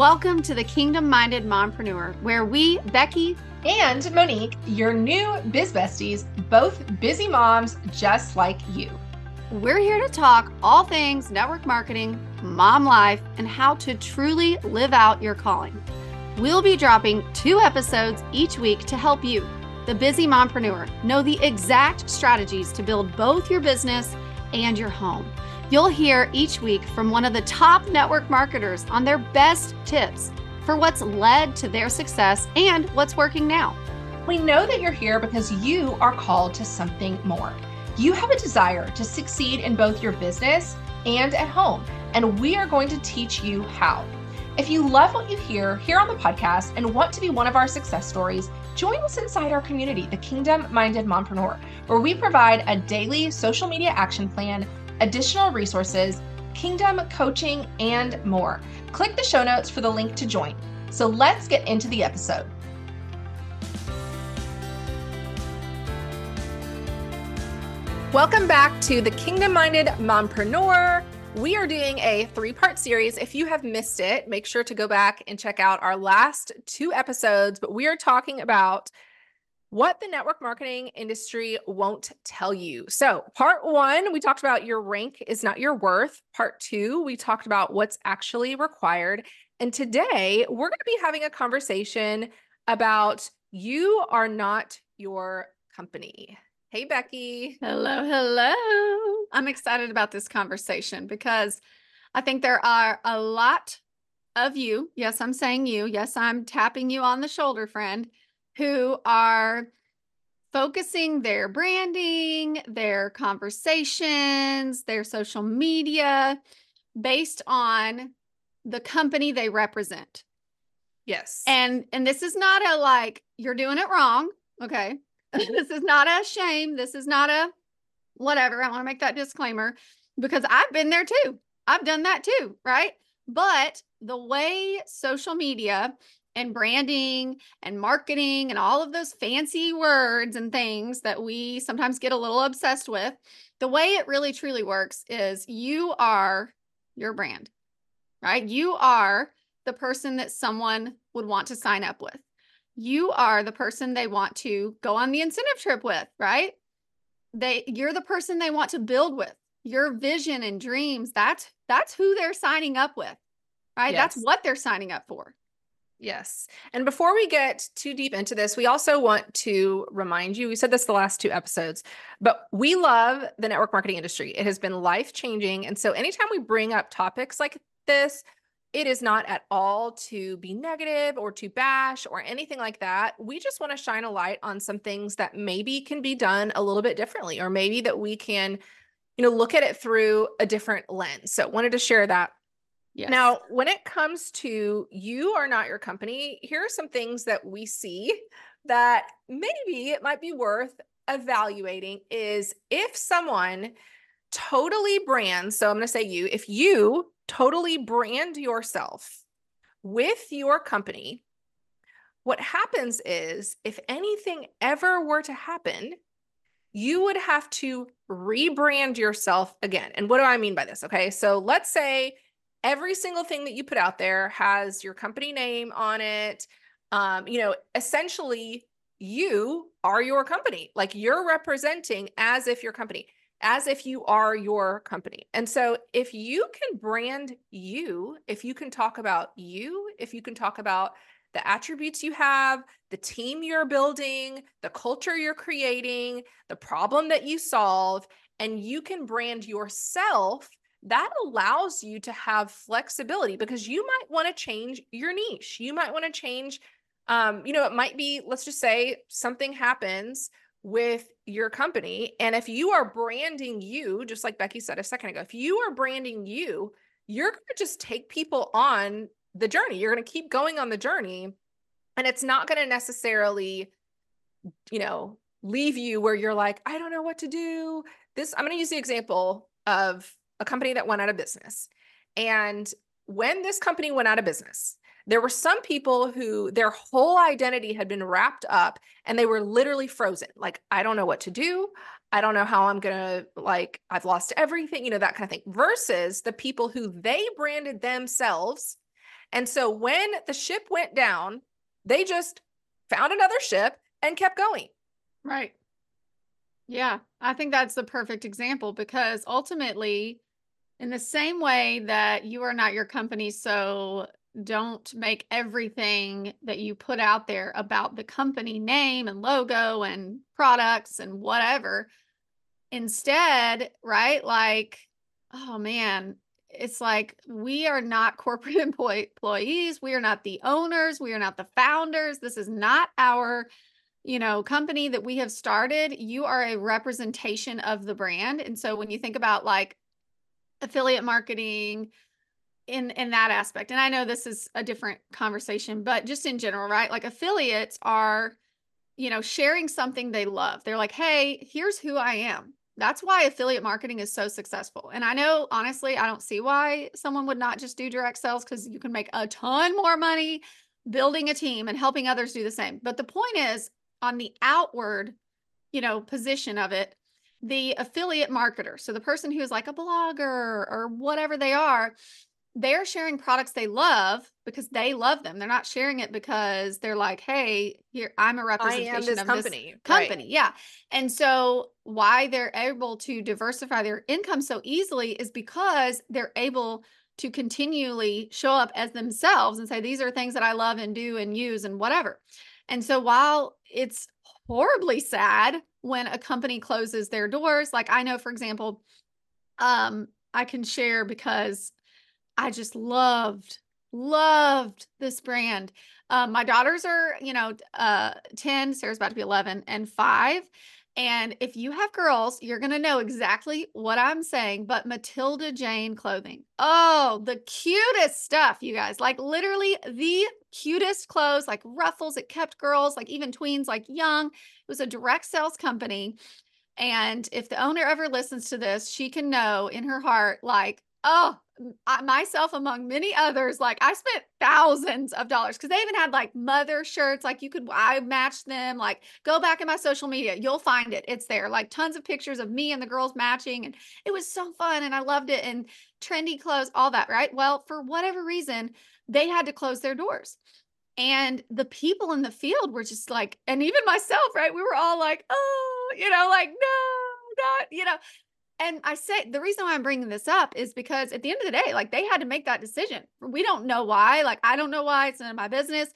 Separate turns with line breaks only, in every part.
Welcome to the Kingdom Minded Mompreneur, where we, Becky
and Monique, your new biz besties, both busy moms just like you.
We're here to talk all things network marketing, mom life, and how to truly live out your calling. We'll be dropping two episodes each week to help you, the busy mompreneur, know the exact strategies to build both your business and your home. You'll hear each week from one of the top network marketers on their best tips for what's led to their success and what's working now.
We know that you're here because you are called to something more. You have a desire to succeed in both your business and at home, and we are going to teach you how. If you love what you hear here on the podcast and want to be one of our success stories, join us inside our community, the Kingdom Minded Mompreneur, where we provide a daily social media action plan additional resources, kingdom coaching, and more. Click the show notes for the link to join. So let's get into the episode. Welcome back to the Kingdom Minded Mompreneur. We are doing a three part series. If you have missed it, make sure to go back and check out our last two episodes. But we are talking about what the network marketing industry won't tell you. So, part one, we talked about your rank is not your worth. Part two, we talked about what's actually required. And today, we're going to be having a conversation about you are not your company. Hey, Becky.
Hello, hello. I'm excited about this conversation because I think there are a lot of you. Yes, I'm saying you. Yes, I'm tapping you on the shoulder, friend who are focusing their branding, their conversations, their social media based on the company they represent.
Yes.
And and this is not a like you're doing it wrong, okay? this is not a shame. This is not a whatever. I want to make that disclaimer because I've been there too. I've done that too, right? But the way social media and branding and marketing and all of those fancy words and things that we sometimes get a little obsessed with, the way it really truly works is you are your brand, right? You are the person that someone would want to sign up with. You are the person they want to go on the incentive trip with, right? They you're the person they want to build with. Your vision and dreams, that's that's who they're signing up with. Right? Yes. That's what they're signing up for.
Yes. And before we get too deep into this, we also want to remind you we said this the last two episodes, but we love the network marketing industry. It has been life changing. And so anytime we bring up topics like this, it is not at all to be negative or to bash or anything like that. We just want to shine a light on some things that maybe can be done a little bit differently, or maybe that we can, you know, look at it through a different lens. So wanted to share that Yes. Now, when it comes to you are not your company, here are some things that we see that maybe it might be worth evaluating is if someone totally brands, so I'm going to say you, if you totally brand yourself with your company, what happens is if anything ever were to happen, you would have to rebrand yourself again. And what do I mean by this? Okay. So let's say every single thing that you put out there has your company name on it. Um, you know, essentially, you are your company. Like you're representing as if your company, as if you are your company. And so, if you can brand you, if you can talk about you, if you can talk about the attributes you have, the team you're building, the culture you're creating, the problem that you solve, and you can brand yourself that allows you to have flexibility because you might want to change your niche. You might want to change, um, you know, it might be, let's just say something happens with your company. And if you are branding you, just like Becky said a second ago, if you are branding you, you're going to just take people on the journey. You're going to keep going on the journey. And it's not going to necessarily, you know, leave you where you're like, I don't know what to do. This, I'm going to use the example of a company that went out of business. And when this company went out of business, there were some people who their whole identity had been wrapped up and they were literally frozen. Like, I don't know what to do. I don't know how I'm going to, like, I've lost everything, you know, that kind of thing. Versus the people who they branded themselves And so when the ship went down, they just found another ship and kept going.
Right. Yeah, I think that's the perfect example because ultimately, in the same way that you are not your company, so don't make everything that you put out there about the company name and logo and products and whatever. Instead, right? Like, oh man, it's like we are not corporate employees. We are not the owners. We are not the founders. This is not our, you know, company that we have started. You are a representation of the brand. And so when you think about like affiliate marketing, in in that aspect. And i know this is a different conversation but just in general right? Like affiliates are you know sharing something they love. They're like hey here's who i am. That's why affiliate marketing is so successful. And i know honestly i don't see why someone would not just do direct sales because you can make a ton more money building a team and helping others do the same. But the point is on the outward you know position of it the affiliate marketer so the person who's like a blogger or whatever they are they're sharing products they love because they love them. They're not sharing it because they're like, "Hey, here I'm a representation
this
of
company."
this company."
Right.
Yeah. And so why they're able to diversify their income so easily is because they're able to continually show up as themselves and say these are things that I love and do and use and whatever. And so while it's horribly sad when a company closes their doors, like I know for example, um I can share because I just loved, loved this brand. Um, my daughters are, you know, uh, 10, Sarah's about to be 11 and five. And if you have girls, you're going to know exactly what I'm saying. But Matilda Jane clothing. Oh, the cutest stuff, you guys. Like literally the cutest clothes, like ruffles. It kept girls, like even tweens, like young. It was a direct sales company. And if the owner ever listens to this, she can know in her heart, like, oh, myself among many others, like I spent thousands of dollars because they even had like mother shirts. Like you could, I matched them. Like go back in my social media, you'll find it. It's there. Like tons of pictures of me and the girls matching, and it was so fun, and I loved it. And trendy clothes, all that, right? Well, for whatever reason, they had to close their doors. And the people in the field were just like, and even myself, right? We were all like, oh, you know, like, no, not, you know, and I say the reason why I'm bringing this up is because at the end of the day, like they had to make that decision. We don't know why. Like, I don't know why. It's none of my business.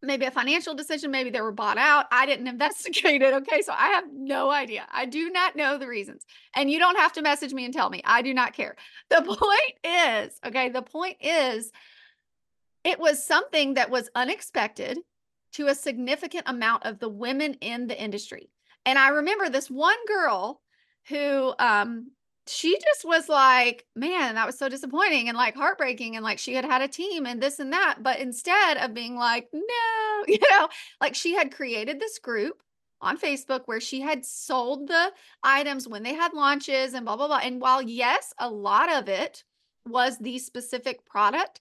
Maybe a financial decision. Maybe they were bought out. I didn't investigate it. Okay. So I have no idea. I do not know the reasons. And you don't have to message me and tell me. I do not care. The point is, okay, the point is, it was something that was unexpected to a significant amount of the women in the industry. And I remember this one girl who um she just was like, man, that was so disappointing and like heartbreaking. And like she had had a team and this and that. But instead of being like, no, you know, like she had created this group on Facebook where she had sold the items when they had launches and blah, blah, blah. And while, yes, a lot of it was the specific product,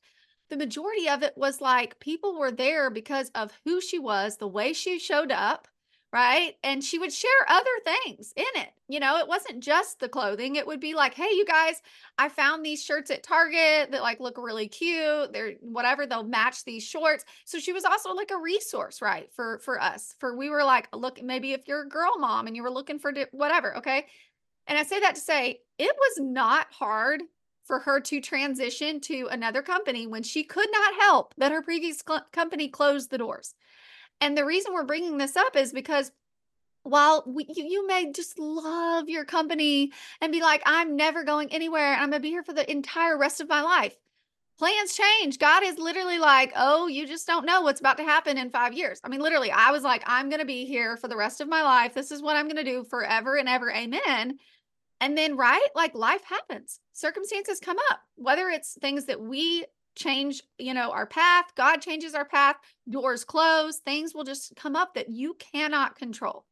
the majority of it was like people were there because of who she was, the way she showed up right? And she would share other things in it. You know, it wasn't just the clothing. It would be like, "Hey, you guys, I found these shirts at Target that like look really cute. They're whatever, they'll match these shorts." So she was also like a resource, right? For for us. For we were like, "Look, maybe if you're a girl mom and you were looking for whatever, okay?" And I say that to say, it was not hard for her to transition to another company when she could not help that her previous cl- company closed the doors. And the reason we're bringing this up is because while we, you, you may just love your company and be like, I'm never going anywhere. I'm going to be here for the entire rest of my life. Plans change. God is literally like, oh, you just don't know what's about to happen in five years. I mean, literally, I was like, I'm going to be here for the rest of my life. This is what I'm going to do forever and ever. Amen. And then, right, like life happens, circumstances come up, whether it's things that we change, you know, our path, God changes our path, doors close, things will just come up that you cannot control.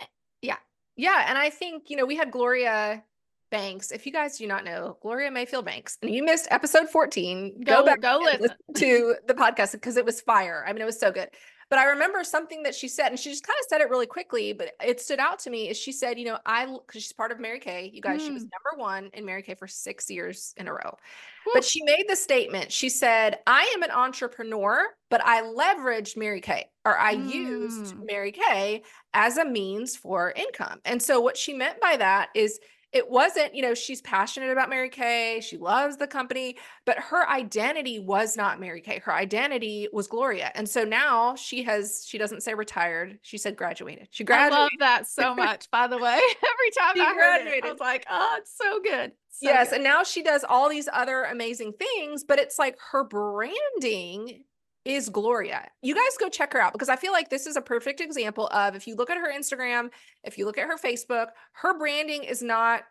Eh, yeah.
Yeah. And I think, you know, we had Gloria Banks. If you guys do not know, Gloria Mayfield Banks, and you missed episode 14,
go, go back go listen.
to the podcast because it was fire. I mean, it was so good. But I remember something that she said, and she just kind of said it really quickly, but it stood out to me. Is she said, you know, I because she's part of Mary Kay. You guys, she was
Mm.
number one in Mary Kay for six years in a row. But she made the statement. She said, I am an entrepreneur, but I leveraged Mary Kay or I used
Mm.
Mary Kay as a means for income. And so what she meant by that is it wasn't, you know, she's passionate about Mary Kay, she loves the company, but her identity was not Mary Kay. Her identity was Gloria. And so now she has, she doesn't say retired, she said graduated. She graduated.
I love that so much, by the way. Every time
She
I heard it, I was like, oh, it's so good. So
yes.
good.
And now she does all these other amazing things, but it's like her branding is Gloria. You guys go check her out because I feel like this is a perfect example of if you look at her Instagram, if you look at her Facebook, her branding is not,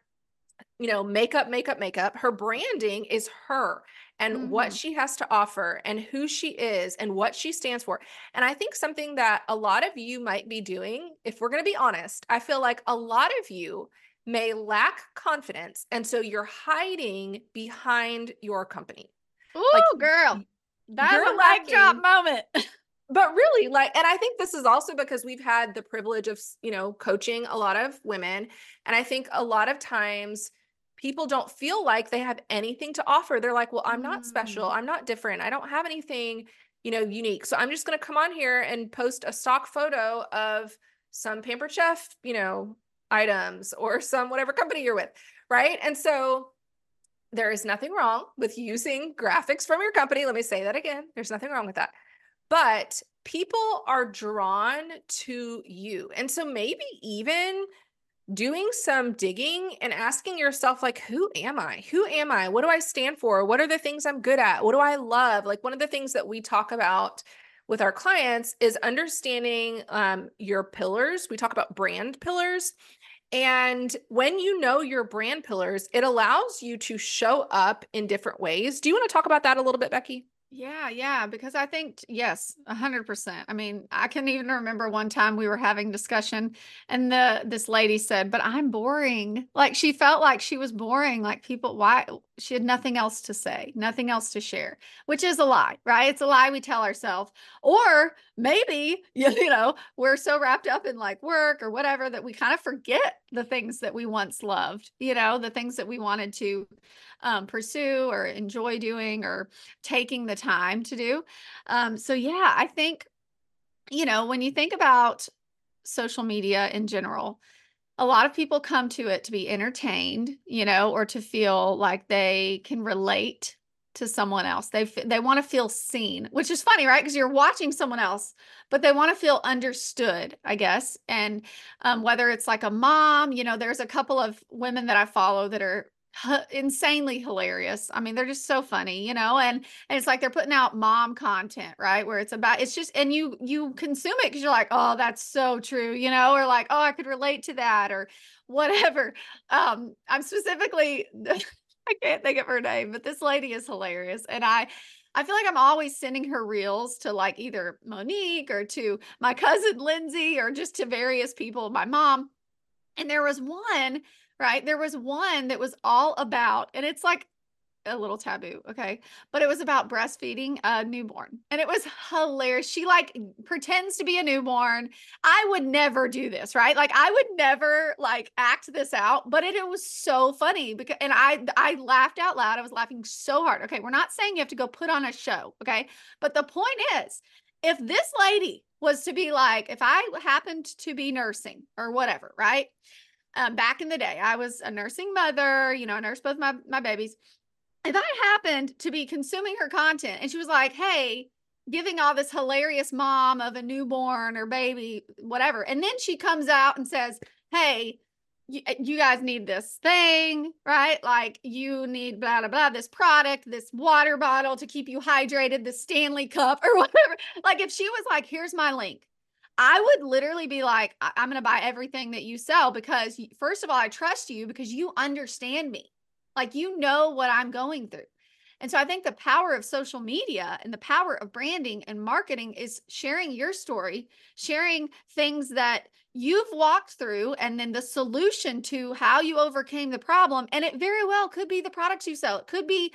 you know, makeup, makeup, makeup. Her branding is her and what
Mhm.
she has to offer and who she is and what she stands for. And I think something that a lot of you might be doing, if we're going to be honest, I feel like a lot of you may lack confidence. And so you're hiding behind your company.
Ooh,
like,
girl. That's
you're
a mic drop moment.
But really, like, and I think this is also because we've had the privilege of, you know, coaching a lot of women. And I think a lot of times people don't feel like they have anything to offer. They're like, well, I'm not special.
Mm.
I'm not different. I don't have anything, you know, unique. So I'm just going to come on here and post a stock photo of some Pampered Chef, you know, items or some whatever company you're with. Right. And so there is nothing wrong with using graphics from your company. Let me say that again. There's nothing wrong with that. But people are drawn to you. And so maybe even doing some digging and asking yourself like who am i who am i what do i stand for what are the things i'm good at what do i love like one of the things that we talk about with our clients is understanding um, your pillars we talk about brand pillars and when you know your brand pillars it allows you to show up in different ways do you want to talk about that a little bit becky
Yeah, yeah, because I think yes, a hundred percent. I mean, I can even remember one time we were having discussion and the this lady said, but I'm boring. Like she felt like she was boring. Like people, why she had nothing else to say, nothing else to share, which is a lie, right? It's a lie we tell ourselves. Or maybe, you you know, we're so wrapped up in like work or whatever that we kind of forget the things that we once loved, you know, the things that we wanted to um, pursue or enjoy doing or taking the time to do. Um, so yeah, I think, you know, when you think about social media in general, a lot of people come to it to be entertained, you know, or to feel like they can relate to someone else. They they want to feel seen, which is funny, right? Because you're watching someone else, but they want to feel understood, I guess. And um, whether it's like a mom, you know, there's a couple of women that I follow that are insanely hilarious. I mean, they're just so funny, you know, and and it's like they're putting out mom content, right? Where it's about it's just and you you consume it because you're like, oh, that's so true, you know, or like, oh, I could relate to that or whatever. Um, I'm specifically I can't think of her name, but this lady is hilarious. And I I feel like I'm always sending her reels to like either Monique or to my cousin Lindsay or just to various people, my mom. And there was one, right? There was one that was all about, and it's like a little taboo, okay? But it was about breastfeeding a newborn. And it was hilarious. She like pretends to be a newborn. I would never do this, right? Like I would never like act this out, but it, it was so funny because and I I laughed out loud. I was laughing so hard. Okay, we're not saying you have to go put on a show, okay? But the point is, if this lady was to be like, if I happened to be nursing or whatever, right? Um, back in the day, I was a nursing mother, you know, I nursed both my my babies if I happened to be consuming her content and she was like, hey, giving all this hilarious mom of a newborn or baby, whatever, and then she comes out and says, hey, you, eh, you guys need this thing, right? Like you need blah, blah, blah, this product, this water bottle to keep you hydrated, the Stanley cup or whatever. Like if she was like, here's my link. I would literally be like, I- I'm going to buy everything that you sell because, first of all, I trust you because you understand me. Like you know what I'm going through. And so I think the power of social media and the power of branding and marketing is sharing your story, sharing things that you've walked through, and then the solution to how you overcame the problem. And it very well could be the products you sell. It could be,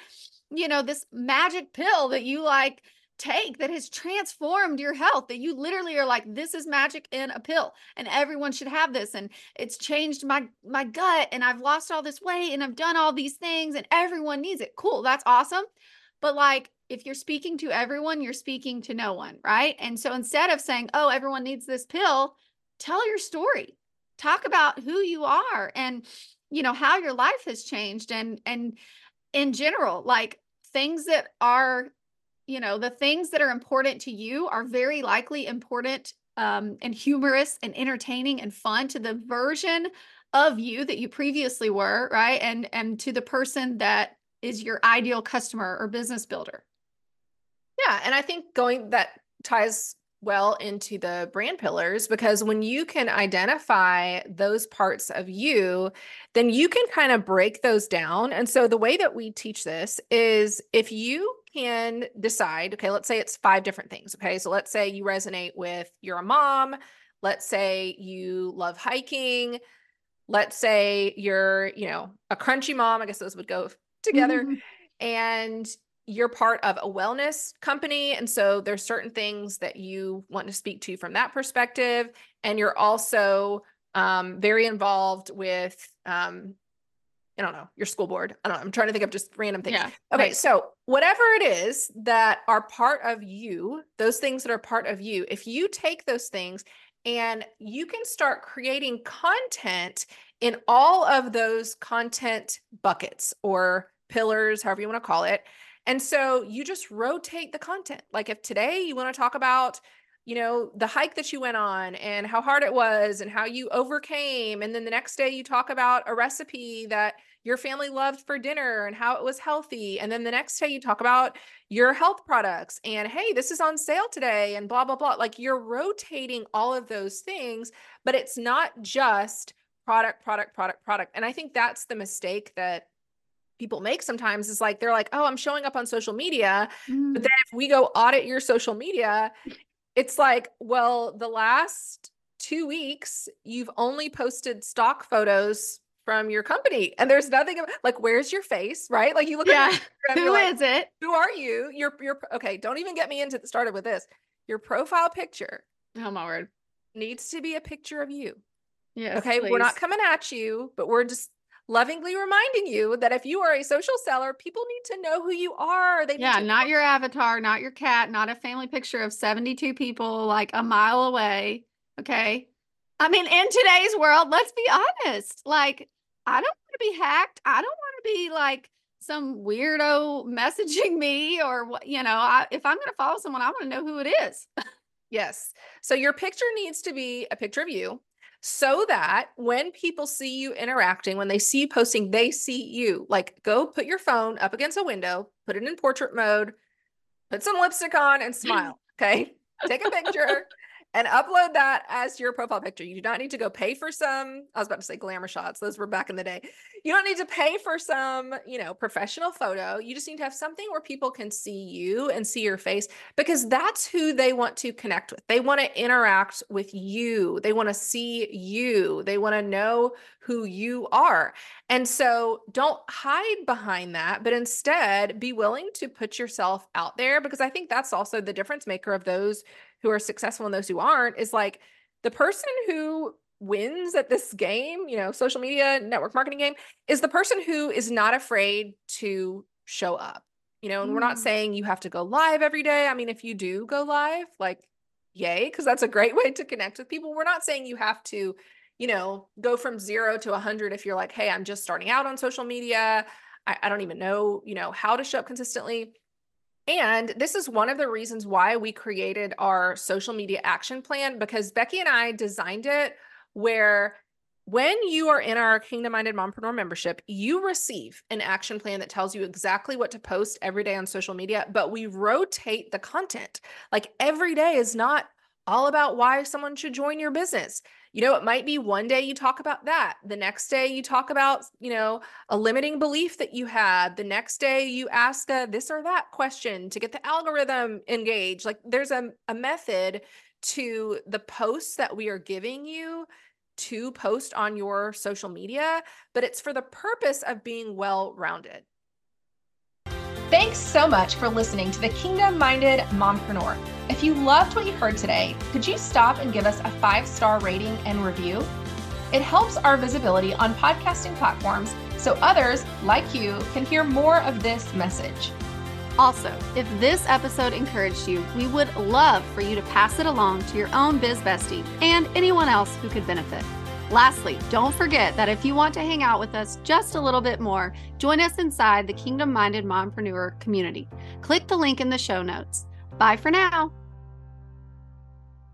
you know, this magic pill that you like take that has transformed your health that you literally are like this is magic in a pill and everyone should have this and it's changed my my gut and I've lost all this weight and I've done all these things and everyone needs it. Cool, that's awesome. But like if you're speaking to everyone, you're speaking to no one, right? And so instead of saying, "Oh, everyone needs this pill," tell your story. Talk about who you are and you know how your life has changed and and in general, like things that are you know, the things that are important to you are very likely important um, and humorous and entertaining and fun to the version of you that you previously were, right? And and to the person that is your ideal customer or business builder.
Yeah, and I think going that ties well into the brand pillars because when you can identify those parts of you, then you can kind of break those down. And so the way that we teach this is if you can decide, okay, let's say it's five different things. Okay. So let's say you resonate with you're a mom. Let's say you love hiking. Let's say you're, you know, a crunchy mom. I guess those would go together. Mm-hmm. And you're part of a wellness company and so there's certain things that you want to speak to from that perspective and you're also um, very involved with um, I don't know, your school board. I don't know. I'm trying to think of just random things. Yeah. Okay. Right. So, whatever it is that are part of you, those things that are part of you, if you take those things and you can start creating content in all of those content buckets or pillars, however you want to call it, and so you just rotate the content. Like if today you want to talk about, you know, the hike that you went on and how hard it was and how you overcame. And then the next day you talk about a recipe that your family loved for dinner and how it was healthy. And then the next day you talk about your health products and hey, this is on sale today and blah, blah, blah. Like you're rotating all of those things, but it's not just product, product, product, product. And I think that's the mistake that people make sometimes is like they're like, "Oh, I'm showing up on social media." Mm. But then if we go audit your social media, it's like, "Well, the last 2 weeks you've only posted stock photos from your company and there's nothing like where's your face right? Like you look
yeah. at who like, is it?
Who are you? You're you're okay don't even get me into the started with this. Your profile picture
oh my word.
needs to be a picture of you.
Yeah
okay
please.
we're not coming at you but we're just lovingly reminding you that if you are a social seller, people need to know who you are.
They yeah, not your avatar, not your cat, not a family picture of 72 people like a mile away. Okay. I mean, in today's world, let's be honest. Like, I don't want to be hacked. I don't want to be like some weirdo messaging me or what, you know, I, if I'm going to follow someone, I want to know who it is.
yes. So your picture needs to be a picture of you so that when people see you interacting, when they see you posting, they see you. Like, go put your phone up against a window, put it in portrait mode, put some lipstick on, and smile. Okay. Take a picture and upload that as your profile picture. You do not need to go pay for some, I was about to say glamour shots. Those were back in the day. You don't need to pay for some, you know, professional photo. You just need to have something where people can see you and see your face because that's who they want to connect with. They want to interact with you. They want to see you. They want to know who you are. And so don't hide behind that, but instead be willing to put yourself out there because I think that's also the difference maker of those who are successful and those who aren't is like the person who wins at this game, you know, social media network marketing game is the person who is not afraid to show up. You know, and mm. we're not mm. saying you have to go live every day. I mean, if you do go live, like yay, because that's a great way to connect with people. We're not saying you have to, you know, go from zero to a hundred if you're like, hey, I'm just starting out on social media. I, I don't even know, you know, how to show up consistently. And this is one of the reasons why we created our social media action plan because Becky and I designed it where when you are in our Kingdom Minded Mompreneur membership, you receive an action plan that tells you exactly what to post every day on social media, but we rotate the content. Like every day is not all about why someone should join your business. You know, it might be one day you talk about that. The next day you talk about, you know, a limiting belief that you had. The next day you ask a this or that question to get the algorithm engaged. Like there's a, a method to the posts that we are giving you to post on your social media, but it's for the purpose of being well rounded. Thanks so much for listening to the Kingdom Minded Mompreneur. If you loved what you heard today, could you stop and give us a five star rating and review? It helps our visibility on podcasting platforms so others, like you, can hear more of this message.
Also, if this episode encouraged you, we would love for you to pass it along to your own biz bestie and anyone else who could benefit. Lastly, don't forget that if you want to hang out with us just a little bit more, join us inside the Kingdom Minded Mompreneur community. Click the link in the show notes. Bye for now.